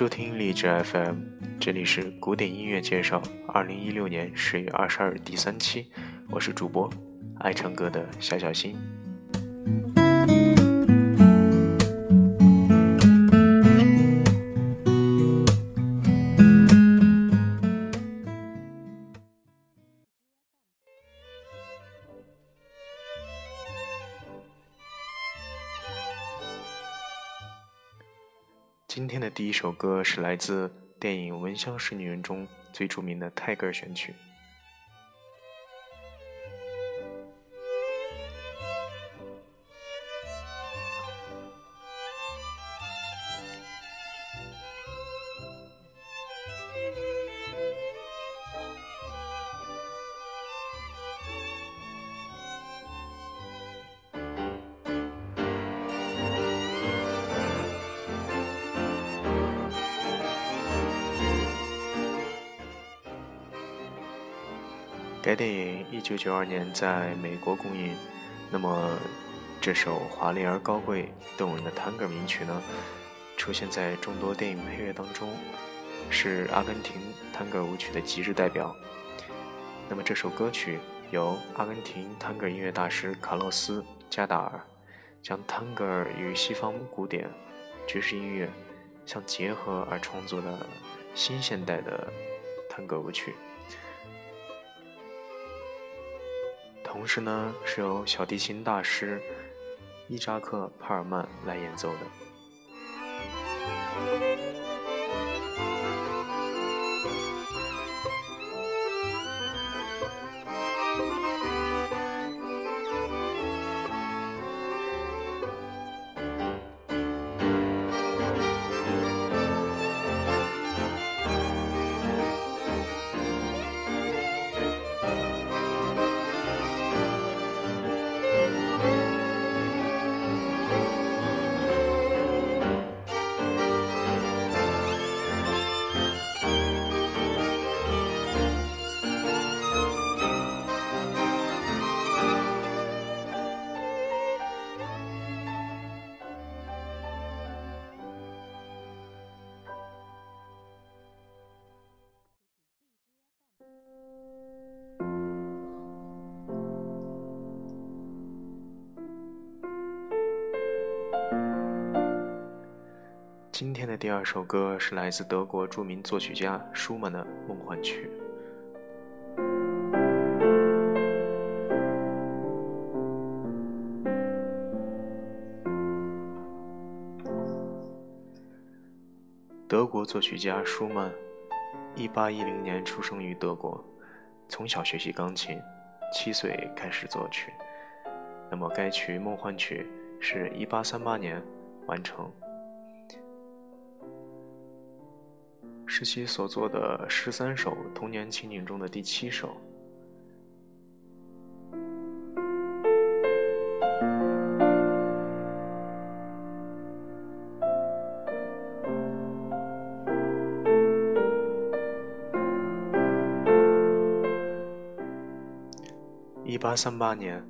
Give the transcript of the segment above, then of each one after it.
收听荔枝 FM，这里是古典音乐介绍，二零一六年十月二十二日第三期，我是主播爱唱歌的小小心。今天的第一首歌是来自电影《闻香识女人》中最著名的泰戈尔选曲。该电影一九九二年在美国公映。那么，这首华丽而高贵、动人的探戈名曲呢，出现在众多电影配乐当中，是阿根廷探戈舞曲的极致代表。那么，这首歌曲由阿根廷探戈音乐大师卡洛斯·加达尔将探戈与西方古典爵士音乐相结合而创作的新现代的探戈舞曲。同时呢，是由小提琴大师伊扎克·帕尔曼来演奏的。今天的第二首歌是来自德国著名作曲家舒曼的《梦幻曲》。德国作曲家舒曼，一八一零年出生于德国，从小学习钢琴，七岁开始作曲。那么该曲《梦幻曲》是一八三八年完成。是其所作的十三首童年情景中的第七首。一八三八年，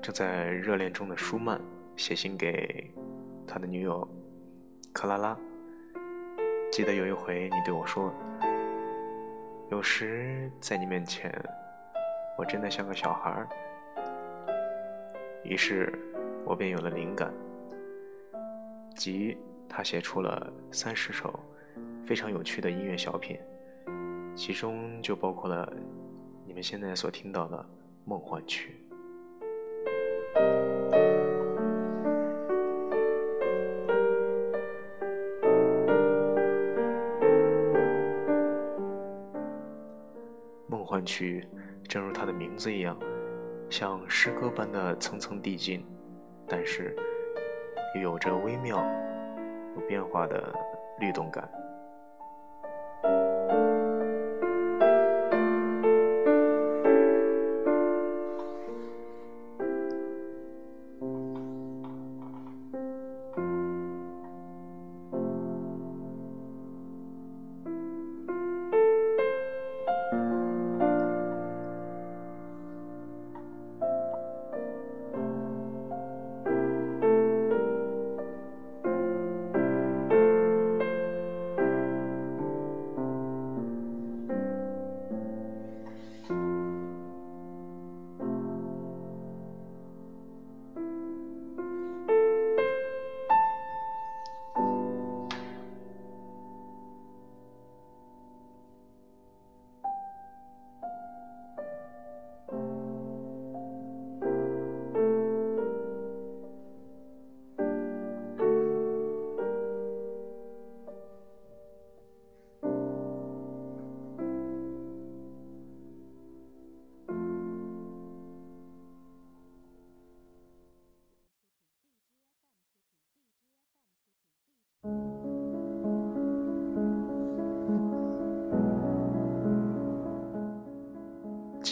正在热恋中的舒曼写信给他的女友克拉拉。记得有一回，你对我说：“有时在你面前，我真的像个小孩。”于是，我便有了灵感，即他写出了三十首非常有趣的音乐小品，其中就包括了你们现在所听到的《梦幻曲》。曲，正如它的名字一样，像诗歌般的层层递进，但是又有着微妙、有变化的律动感。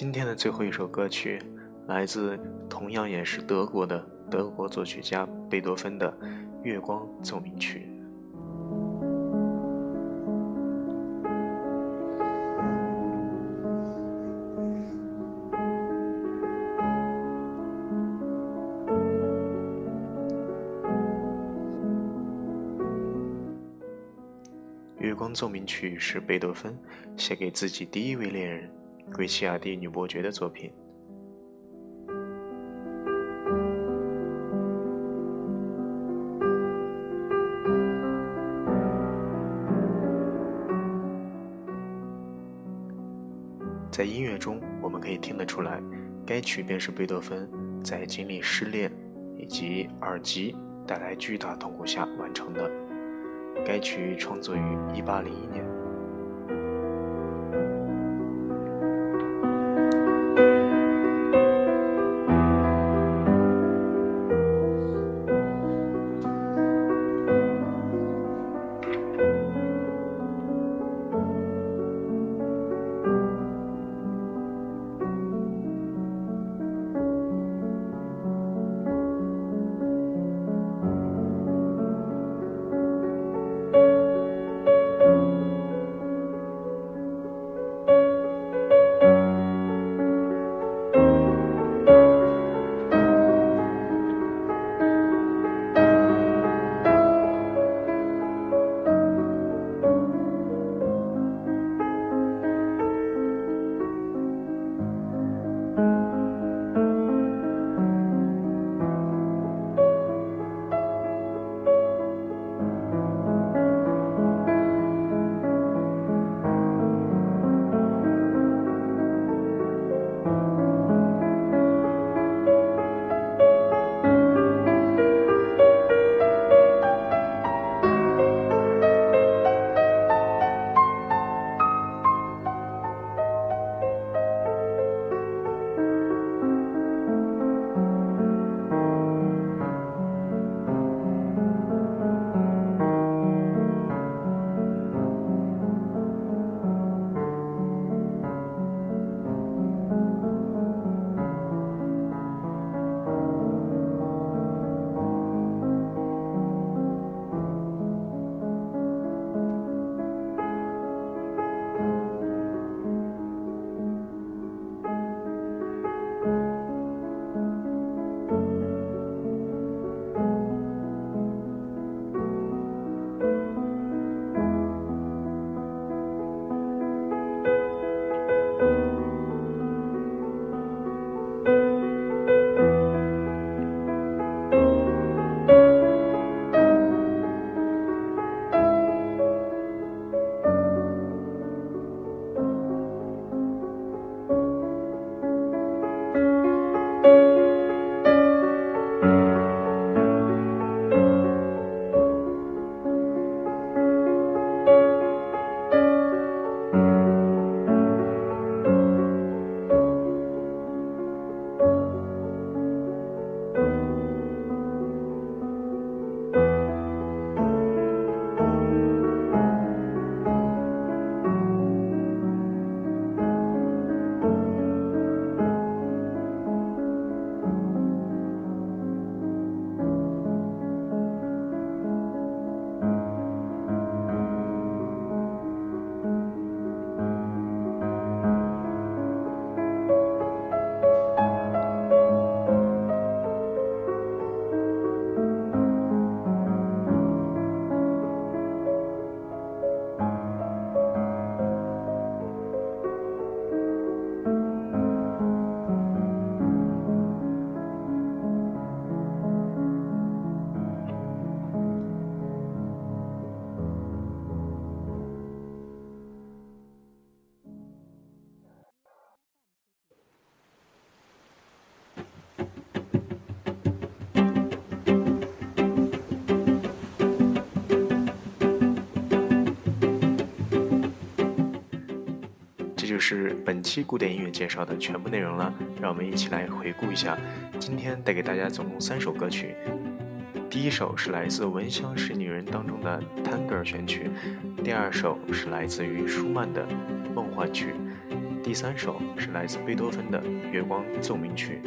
今天的最后一首歌曲，来自同样也是德国的德国作曲家贝多芬的《月光奏鸣曲》。《月光奏鸣曲》是贝多芬写给自己第一位恋人归西亚蒂女伯爵的作品。在音乐中，我们可以听得出来，该曲便是贝多芬在经历失恋以及耳疾带来巨大痛苦下完成的。该曲创作于1801年。就是本期古典音乐介绍的全部内容了，让我们一起来回顾一下。今天带给大家总共三首歌曲，第一首是来自《闻香识女人》当中的《探戈尔选曲》，第二首是来自于舒曼的《梦幻曲》，第三首是来自贝多芬的《月光奏鸣曲》。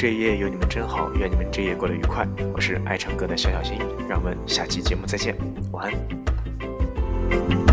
这一夜有你们真好愿你们这一夜过得愉快。我是爱唱歌的小小新让我们下期节目再见晚安。